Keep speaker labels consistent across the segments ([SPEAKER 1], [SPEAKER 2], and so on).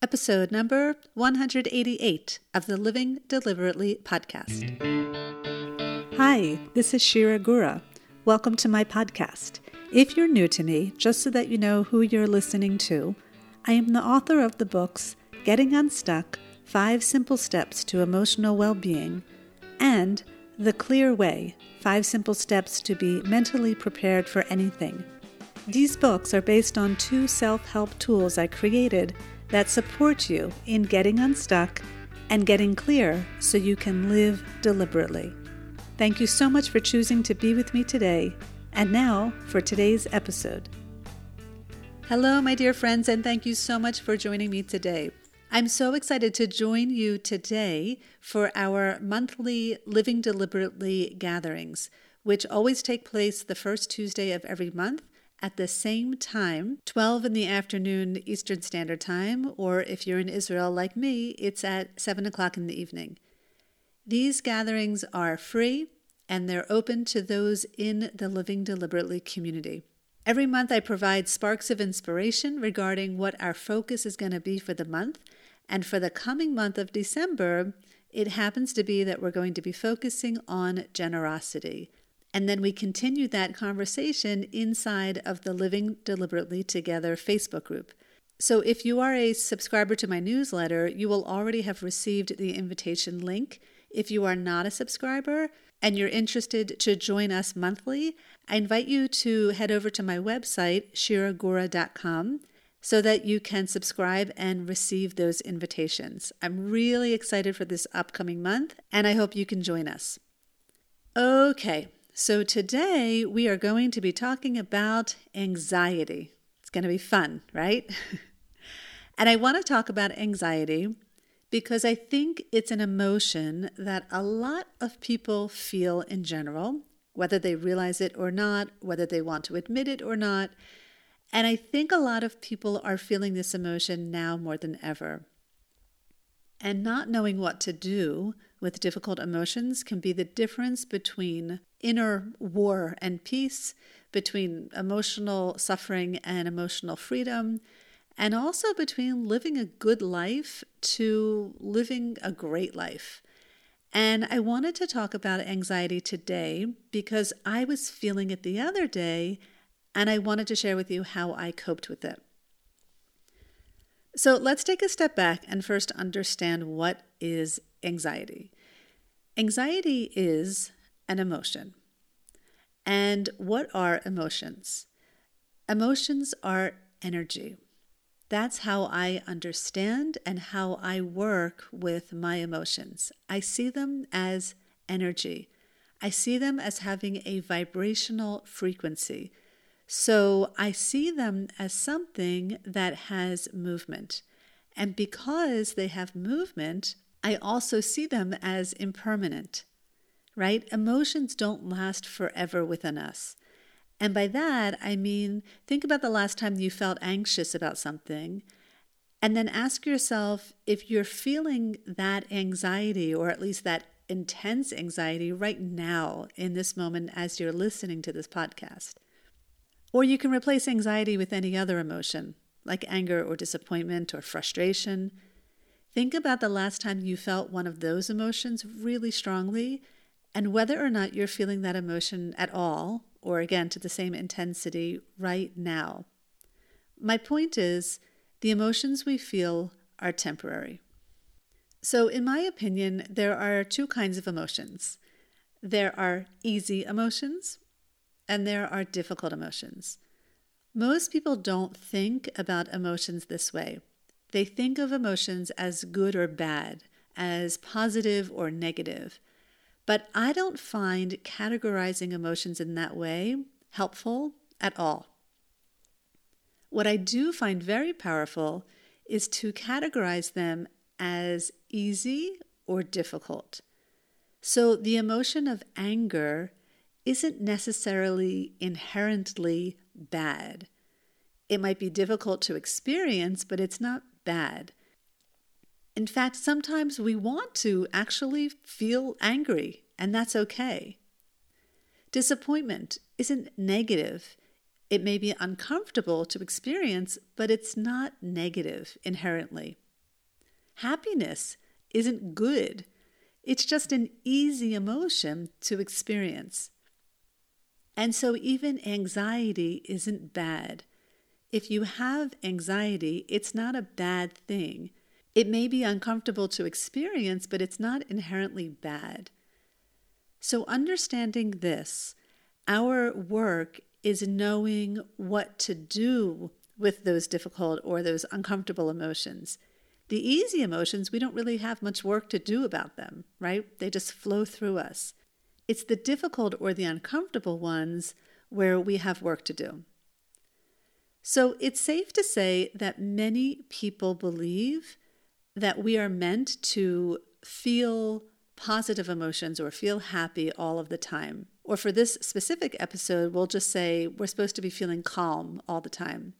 [SPEAKER 1] episode number 188 of the Living Deliberately podcast. Hi, this is Shira Gura. Welcome to my podcast. If you're new to me, just so that you know who you're listening to, I am the author of the books Getting Unstuck Five Simple Steps to Emotional Well-Being and The Clear Way Five Simple Steps to Be Mentally Prepared for Anything. These books are based on two self help tools I created that support you in getting unstuck and getting clear so you can live deliberately. Thank you so much for choosing to be with me today. And now for today's episode. Hello, my dear friends, and thank you so much for joining me today. I'm so excited to join you today for our monthly Living Deliberately gatherings, which always take place the first Tuesday of every month at the same time, 12 in the afternoon Eastern Standard Time, or if you're in Israel like me, it's at 7 o'clock in the evening. These gatherings are free and they're open to those in the Living Deliberately community. Every month, I provide sparks of inspiration regarding what our focus is going to be for the month and for the coming month of December, it happens to be that we're going to be focusing on generosity. And then we continue that conversation inside of the Living Deliberately Together Facebook group. So if you are a subscriber to my newsletter, you will already have received the invitation link. If you are not a subscriber and you're interested to join us monthly, I invite you to head over to my website, shiragura.com so that you can subscribe and receive those invitations. I'm really excited for this upcoming month, and I hope you can join us. Okay, so today we are going to be talking about anxiety. It's going to be fun, right? and I want to talk about anxiety because I think it's an emotion that a lot of people feel in general, whether they realize it or not, whether they want to admit it or not. And I think a lot of people are feeling this emotion now more than ever. And not knowing what to do with difficult emotions can be the difference between inner war and peace, between emotional suffering and emotional freedom, and also between living a good life to living a great life. And I wanted to talk about anxiety today because I was feeling it the other day and I wanted to share with you how I coped with it. So let's take a step back and first understand what is anxiety. Anxiety is an emotion. And what are emotions? Emotions are energy. That's how I understand and how I work with my emotions. I see them as energy. I see them as having a vibrational frequency. So I see them as something that has movement. And because they have movement, I also see them as impermanent, right? Emotions don't last forever within us. And by that, I mean, think about the last time you felt anxious about something, and then ask yourself if you're feeling that anxiety, or at least that intense anxiety right now in this moment as you're listening to this podcast. Or you can replace anxiety with any other emotion, like anger or disappointment or frustration. Think about the last time you felt one of those emotions really strongly and whether or not you're feeling that emotion at all, or again to the same intensity right now. My point is, the emotions we feel are temporary. So, in my opinion, there are two kinds of emotions there are easy emotions, and there are difficult emotions. Most people don't think about emotions this way. They think of emotions as good or bad, as positive or negative. But I don't find categorizing emotions in that way helpful at all. What I do find very powerful is to categorize them as easy or difficult. So the emotion of anger isn't necessarily inherently bad. It might be difficult to experience, but it's not bad. In fact, sometimes we want to actually feel angry, and that's okay. Disappointment isn't negative. It may be uncomfortable to experience, but it's not negative inherently. Happiness isn't good. It's just an easy emotion to experience. And so, even anxiety isn't bad. If you have anxiety, it's not a bad thing. It may be uncomfortable to experience, but it's not inherently bad. So, understanding this, our work is knowing what to do with those difficult or those uncomfortable emotions. The easy emotions, we don't really have much work to do about them, right? They just flow through us. It's the difficult or the uncomfortable ones where we have work to do. So it's safe to say that many people believe that we are meant to feel positive emotions or feel happy all of the time. Or for this specific episode, we'll just say we're supposed to be feeling calm all the time.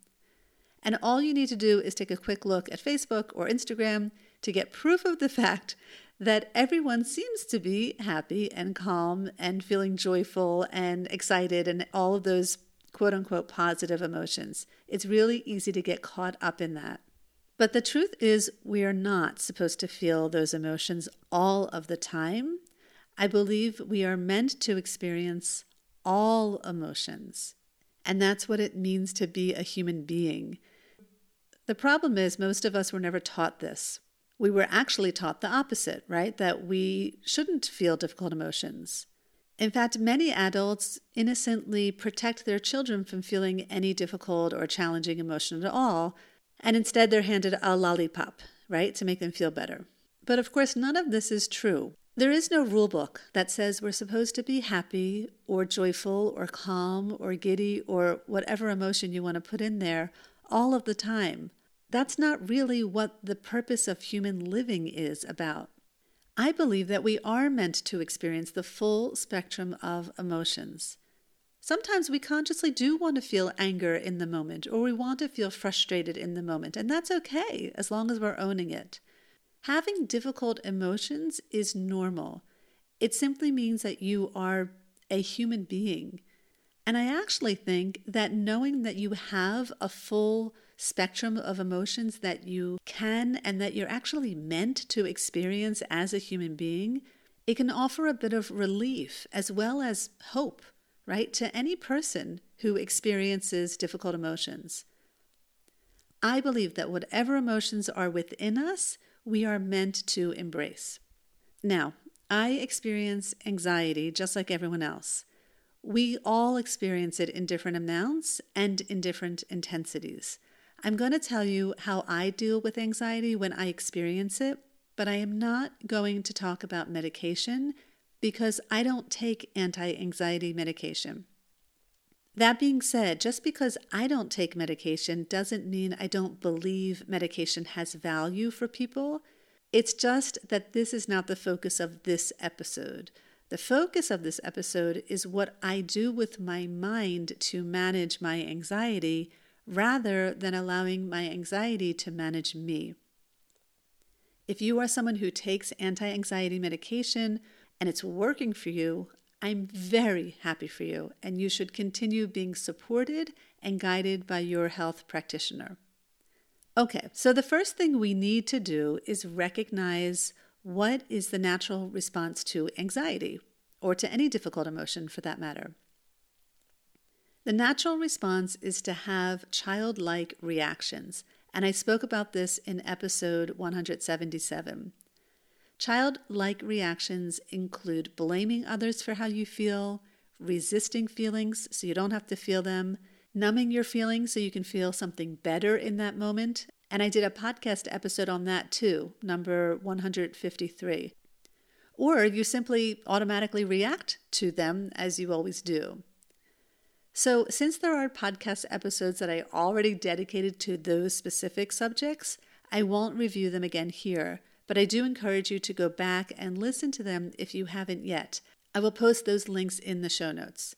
[SPEAKER 1] And all you need to do is take a quick look at Facebook or Instagram to get proof of the fact that everyone seems to be happy and calm and feeling joyful and excited and all of those quote unquote positive emotions. It's really easy to get caught up in that. But the truth is, we are not supposed to feel those emotions all of the time. I believe we are meant to experience all emotions. And that's what it means to be a human being. The problem is, most of us were never taught this. We were actually taught the opposite, right? That we shouldn't feel difficult emotions. In fact, many adults innocently protect their children from feeling any difficult or challenging emotion at all, and instead they're handed a lollipop, right, to make them feel better. But of course, none of this is true. There is no rule book that says we're supposed to be happy or joyful or calm or giddy or whatever emotion you want to put in there all of the time. That's not really what the purpose of human living is about. I believe that we are meant to experience the full spectrum of emotions. Sometimes we consciously do want to feel anger in the moment, or we want to feel frustrated in the moment, and that's okay as long as we're owning it. Having difficult emotions is normal. It simply means that you are a human being. And I actually think that knowing that you have a full spectrum of emotions that you can and that you're actually meant to experience as a human being, it can offer a bit of relief as well as hope, right, to any person who experiences difficult emotions. I believe that whatever emotions are within us, we are meant to embrace. Now, I experience anxiety just like everyone else. We all experience it in different amounts and in different intensities. I'm going to tell you how I deal with anxiety when I experience it, but I am not going to talk about medication because I don't take anti anxiety medication. That being said, just because I don't take medication doesn't mean I don't believe medication has value for people. It's just that this is not the focus of this episode. The focus of this episode is what I do with my mind to manage my anxiety rather than allowing my anxiety to manage me. If you are someone who takes anti anxiety medication and it's working for you, I'm very happy for you, and you should continue being supported and guided by your health practitioner. Okay, so the first thing we need to do is recognize what is the natural response to anxiety, or to any difficult emotion for that matter. The natural response is to have childlike reactions, and I spoke about this in episode 177. Childlike reactions include blaming others for how you feel, resisting feelings so you don't have to feel them, numbing your feelings so you can feel something better in that moment. And I did a podcast episode on that too, number 153. Or you simply automatically react to them as you always do. So, since there are podcast episodes that I already dedicated to those specific subjects, I won't review them again here, but I do encourage you to go back and listen to them if you haven't yet. I will post those links in the show notes.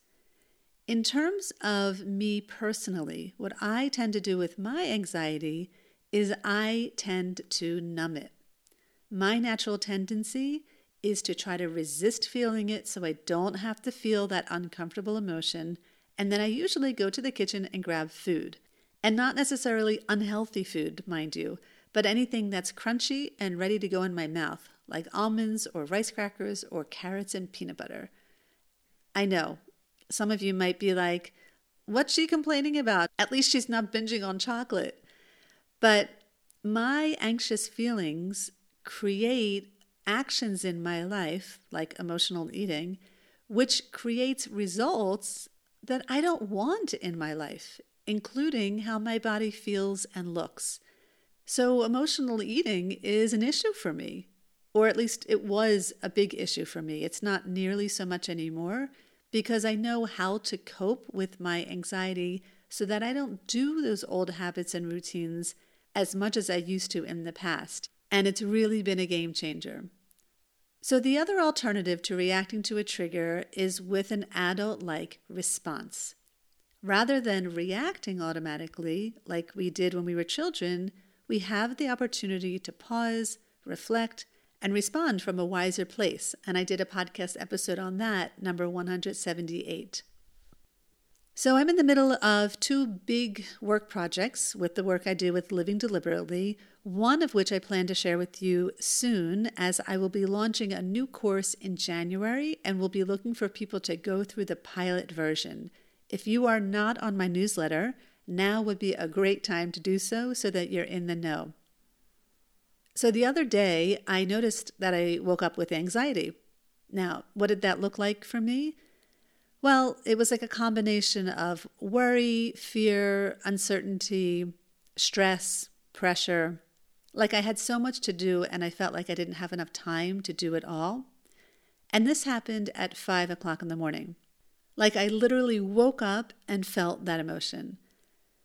[SPEAKER 1] In terms of me personally, what I tend to do with my anxiety is I tend to numb it. My natural tendency is to try to resist feeling it so I don't have to feel that uncomfortable emotion and then I usually go to the kitchen and grab food. And not necessarily unhealthy food, mind you, but anything that's crunchy and ready to go in my mouth, like almonds or rice crackers or carrots and peanut butter. I know some of you might be like, what's she complaining about? At least she's not binging on chocolate. But my anxious feelings create actions in my life, like emotional eating, which creates results that I don't want in my life, including how my body feels and looks. So, emotional eating is an issue for me, or at least it was a big issue for me. It's not nearly so much anymore because I know how to cope with my anxiety so that I don't do those old habits and routines as much as I used to in the past. And it's really been a game changer. So, the other alternative to reacting to a trigger is with an adult like response. Rather than reacting automatically like we did when we were children, we have the opportunity to pause, reflect, and respond from a wiser place. And I did a podcast episode on that, number 178. So I'm in the middle of two big work projects with the work I do with Living Deliberately, one of which I plan to share with you soon as I will be launching a new course in January and will be looking for people to go through the pilot version. If you are not on my newsletter, now would be a great time to do so so that you're in the know. So the other day, I noticed that I woke up with anxiety. Now, what did that look like for me? Well, it was like a combination of worry, fear, uncertainty, stress, pressure. Like I had so much to do and I felt like I didn't have enough time to do it all. And this happened at five o'clock in the morning. Like I literally woke up and felt that emotion.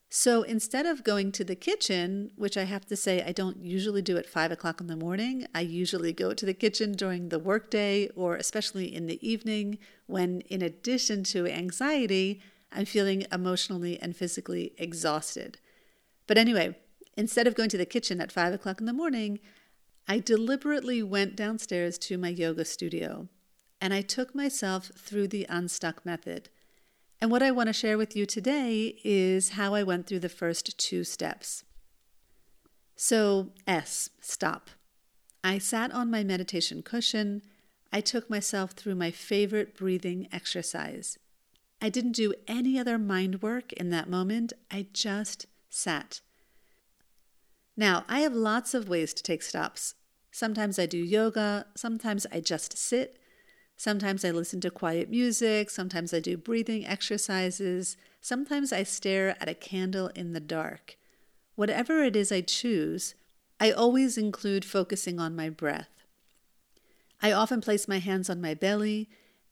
[SPEAKER 1] So instead of going to the kitchen, which I have to say I don't usually do at five o'clock in the morning, I usually go to the kitchen during the workday or especially in the evening when, in addition to anxiety, I'm feeling emotionally and physically exhausted. But anyway, instead of going to the kitchen at five o'clock in the morning, I deliberately went downstairs to my yoga studio and I took myself through the unstuck method. And what I want to share with you today is how I went through the first two steps. So, S, stop. I sat on my meditation cushion. I took myself through my favorite breathing exercise. I didn't do any other mind work in that moment. I just sat. Now, I have lots of ways to take stops. Sometimes I do yoga, sometimes I just sit, Sometimes I listen to quiet music, sometimes I do breathing exercises, sometimes I stare at a candle in the dark. Whatever it is I choose, I always include focusing on my breath. I often place my hands on my belly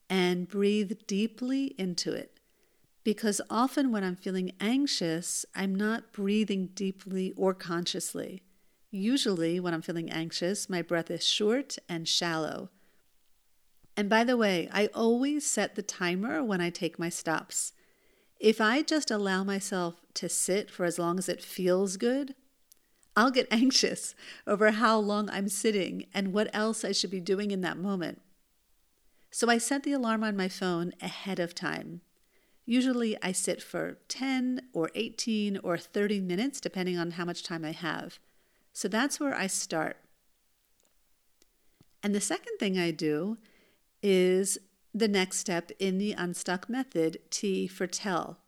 [SPEAKER 1] and breathe deeply into it. Because often when I'm feeling anxious, I'm not breathing deeply or consciously. Usually, when I'm feeling anxious, my breath is short and shallow. And by the way, I always set the timer when I take my stops. If I just allow myself to sit for as long as it feels good, I'll get anxious over how long I'm sitting and what else I should be doing in that moment. So I set the alarm on my phone ahead of time. Usually I sit for 10 or 18 or 30 minutes, depending on how much time I have. So that's where I start. And the second thing I do is the next step in the unstuck method, T for tell.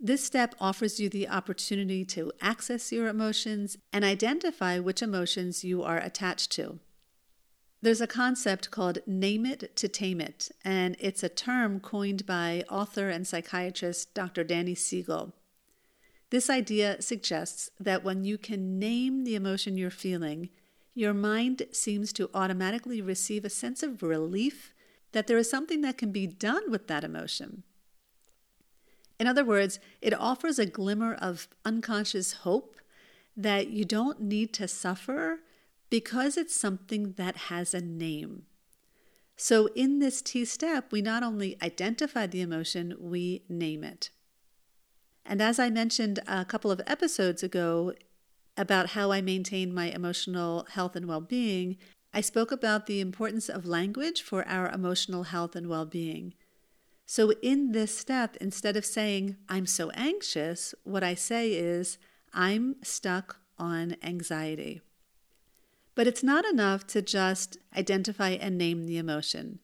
[SPEAKER 1] This step offers you the opportunity to access your emotions and identify which emotions you are attached to. There's a concept called name it to tame it, and it's a term coined by author and psychiatrist Dr. Danny Siegel. This idea suggests that when you can name the emotion you're feeling, your mind seems to automatically receive a sense of relief that there is something that can be done with that emotion. In other words, it offers a glimmer of unconscious hope that you don't need to suffer because it's something that has a name. So, in this T step, we not only identify the emotion, we name it. And as I mentioned a couple of episodes ago about how I maintain my emotional health and well being, I spoke about the importance of language for our emotional health and well being. So, in this step, instead of saying, I'm so anxious, what I say is, I'm stuck on anxiety. But it's not enough to just identify and name the emotion.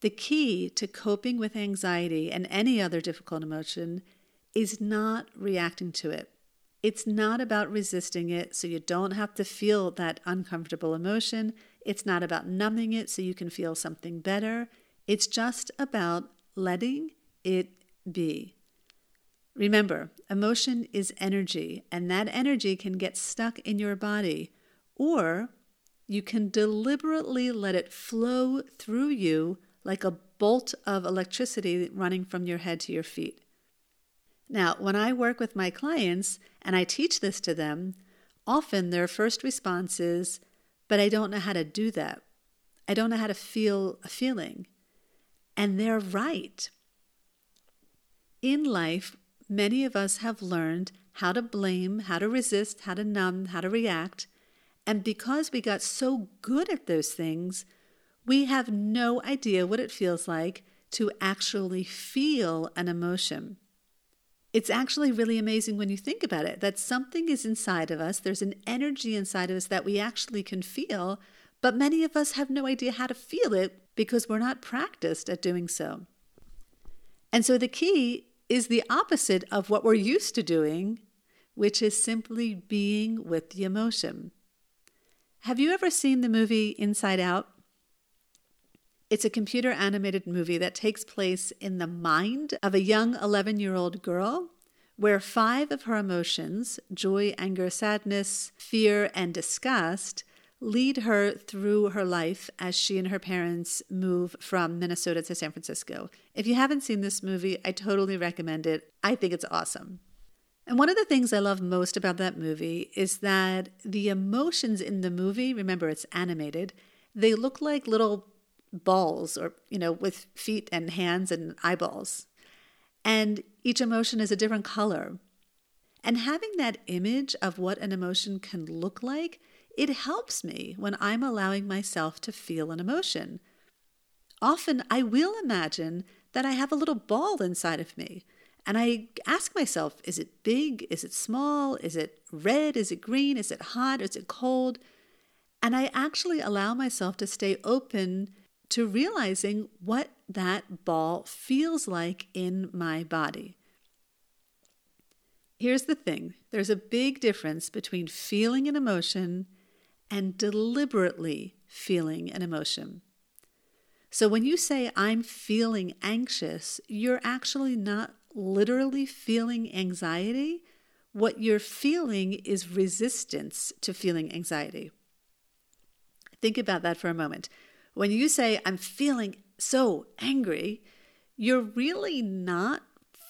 [SPEAKER 1] The key to coping with anxiety and any other difficult emotion is not reacting to it. It's not about resisting it so you don't have to feel that uncomfortable emotion. It's not about numbing it so you can feel something better. It's just about letting it be. Remember, emotion is energy, and that energy can get stuck in your body, or you can deliberately let it flow through you like a bolt of electricity running from your head to your feet. Now, when I work with my clients and I teach this to them, often their first response is, But I don't know how to do that. I don't know how to feel a feeling. And they're right. In life, many of us have learned how to blame, how to resist, how to numb, how to react. And because we got so good at those things, we have no idea what it feels like to actually feel an emotion it's actually really amazing when you think about it that something is inside of us. There's an energy inside of us that we actually can feel, but many of us have no idea how to feel it because we're not practiced at doing so. And so the key is the opposite of what we're used to doing, which is simply being with the emotion. Have you ever seen the movie Inside Out? It's a computer animated movie that takes place in the mind of a young 11 year old girl, where five of her emotions joy, anger, sadness, fear, and disgust lead her through her life as she and her parents move from Minnesota to San Francisco. If you haven't seen this movie, I totally recommend it. I think it's awesome. And one of the things I love most about that movie is that the emotions in the movie, remember it's animated, they look like little balls or, you know, with feet and hands and eyeballs. And each emotion is a different color. And having that image of what an emotion can look like, it helps me when I'm allowing myself to feel an emotion. Often I will imagine that I have a little ball inside of me. And I ask myself, is it big? Is it small? Is it red? Is it green? Is it hot? Is it cold? And I actually allow myself to stay open to realizing what that ball feels like in my body. Here's the thing there's a big difference between feeling an emotion and deliberately feeling an emotion. So when you say, I'm feeling anxious, you're actually not literally feeling anxiety. What you're feeling is resistance to feeling anxiety. Think about that for a moment. When you say, I'm feeling so angry, you're really not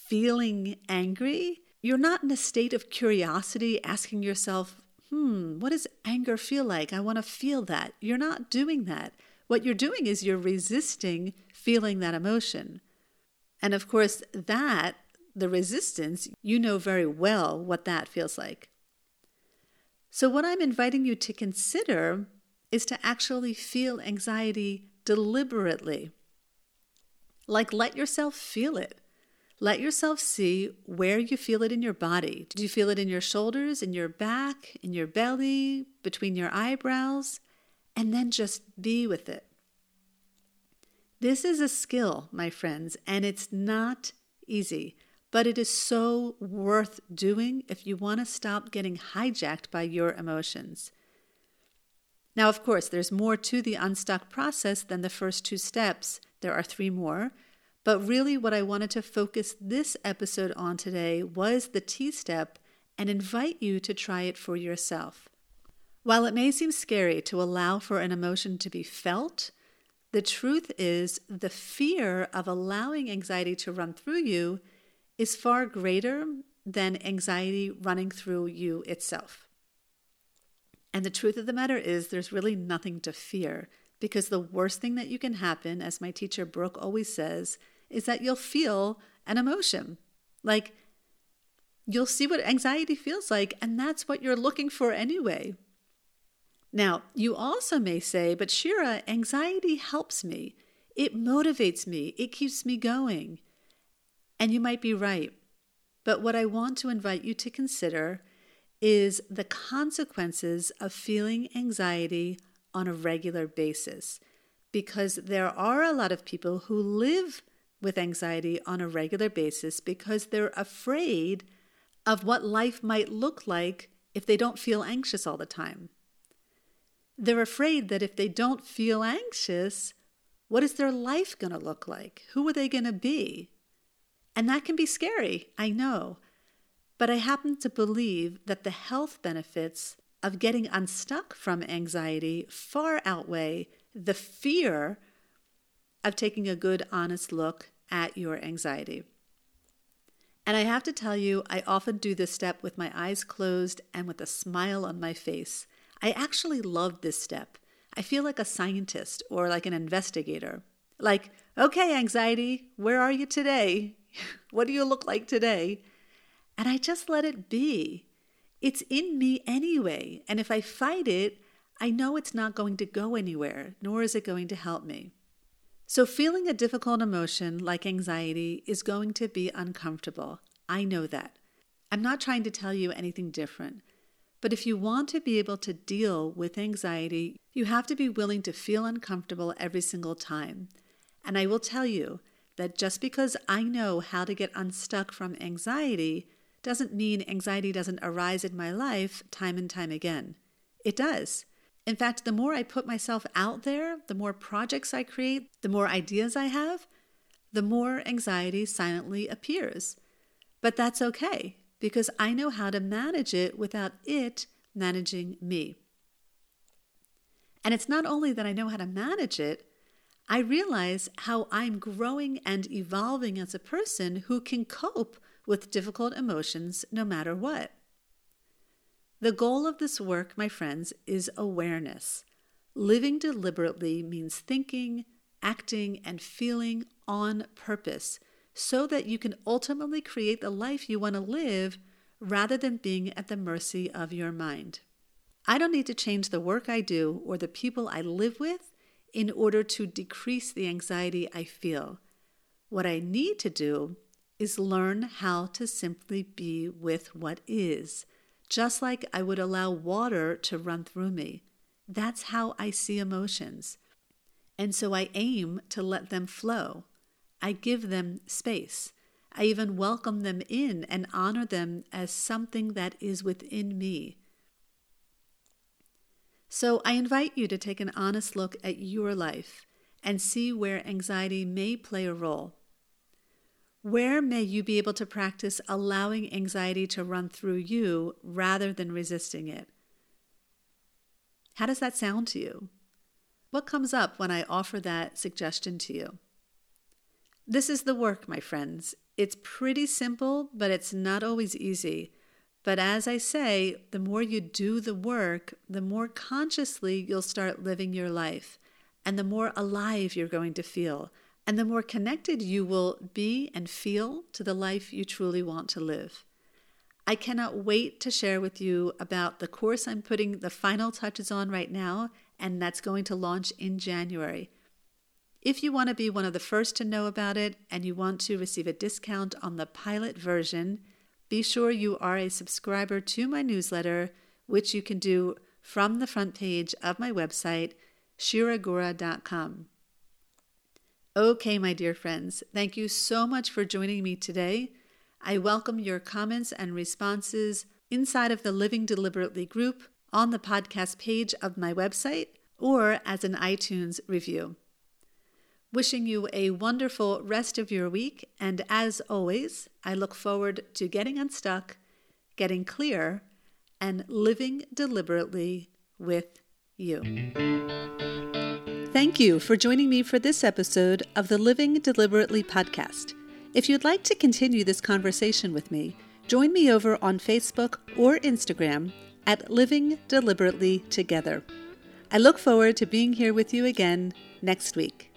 [SPEAKER 1] feeling angry. You're not in a state of curiosity asking yourself, hmm, what does anger feel like? I want to feel that. You're not doing that. What you're doing is you're resisting feeling that emotion. And of course, that, the resistance, you know very well what that feels like. So, what I'm inviting you to consider is to actually feel anxiety deliberately. Like, let yourself feel it. Let yourself see where you feel it in your body. Do you feel it in your shoulders, in your back, in your belly, between your eyebrows? And then just be with it. This is a skill, my friends, and it's not easy, but it is so worth doing if you want to stop getting hijacked by your emotions. Now, of course, there's more to the unstuck process than the first two steps. There are three more. But really, what I wanted to focus this episode on today was the T step and invite you to try it for yourself. While it may seem scary to allow for an emotion to be felt, the truth is the fear of allowing anxiety to run through you is far greater than anxiety running through you itself. And the truth of the matter is, there's really nothing to fear because the worst thing that you can happen, as my teacher Brooke always says, is that you'll feel an emotion. Like you'll see what anxiety feels like, and that's what you're looking for anyway. Now, you also may say, but Shira, anxiety helps me. It motivates me. It keeps me going. And you might be right. But what I want to invite you to consider is the consequences of feeling anxiety on a regular basis. Because there are a lot of people who live with anxiety on a regular basis because they're afraid of what life might look like if they don't feel anxious all the time. They're afraid that if they don't feel anxious, what is their life going to look like? Who are they going to be? And that can be scary, I know. But I happen to believe that the health benefits of getting unstuck from anxiety far outweigh the fear of taking a good, honest look at your anxiety. And I have to tell you, I often do this step with my eyes closed and with a smile on my face. I actually love this step. I feel like a scientist or like an investigator. Like, okay, anxiety, where are you today? what do you look like today? And I just let it be. It's in me anyway. And if I fight it, I know it's not going to go anywhere, nor is it going to help me. So, feeling a difficult emotion like anxiety is going to be uncomfortable. I know that. I'm not trying to tell you anything different. But if you want to be able to deal with anxiety, you have to be willing to feel uncomfortable every single time. And I will tell you that just because I know how to get unstuck from anxiety doesn't mean anxiety doesn't arise in my life time and time again. It does. In fact, the more I put myself out there, the more projects I create, the more ideas I have, the more anxiety silently appears. But that's okay because I know how to manage it without it managing me. And it's not only that I know how to manage it, I realize how I'm growing and evolving as a person who can cope with difficult emotions no matter what. The goal of this work, my friends, is awareness. Living deliberately means thinking, acting, and feeling on purpose so that you can ultimately create the life you want to live rather than being at the mercy of your mind. I don't need to change the work I do or the people I live with in order to decrease the anxiety I feel. What I need to do is learn how to simply be with what is just like I would allow water to run through me. That's how I see emotions. And so I aim to let them flow. I give them space. I even welcome them in and honor them as something that is within me. So I invite you to take an honest look at your life and see where anxiety may play a role. Where may you be able to practice allowing anxiety to run through you rather than resisting it? How does that sound to you? What comes up when I offer that suggestion to you? This is the work, my friends. It's pretty simple, but it's not always easy. But as I say, the more you do the work, the more consciously you'll start living your life, and the more alive you're going to feel and the more connected you will be and feel to the life you truly want to live. I cannot wait to share with you about the course I'm putting the final touches on right now, and that's going to launch in January. If you want to be one of the first to know about it and you want to receive a discount on the pilot version, be sure you are a subscriber to my newsletter, which you can do from the front page of my website, shiragura.com. Okay, my dear friends, thank you so much for joining me today. I welcome your comments and responses inside of the Living Deliberately group on the podcast page of my website or as an iTunes review. Wishing you a wonderful rest of your week, and as always, I look forward to getting unstuck, getting clear, and living deliberately with you. Thank you for joining me for this episode of the Living Deliberately podcast. If you'd like to continue this conversation with me, join me over on Facebook or Instagram at Living Deliberately Together. I look forward to being here with you again next week.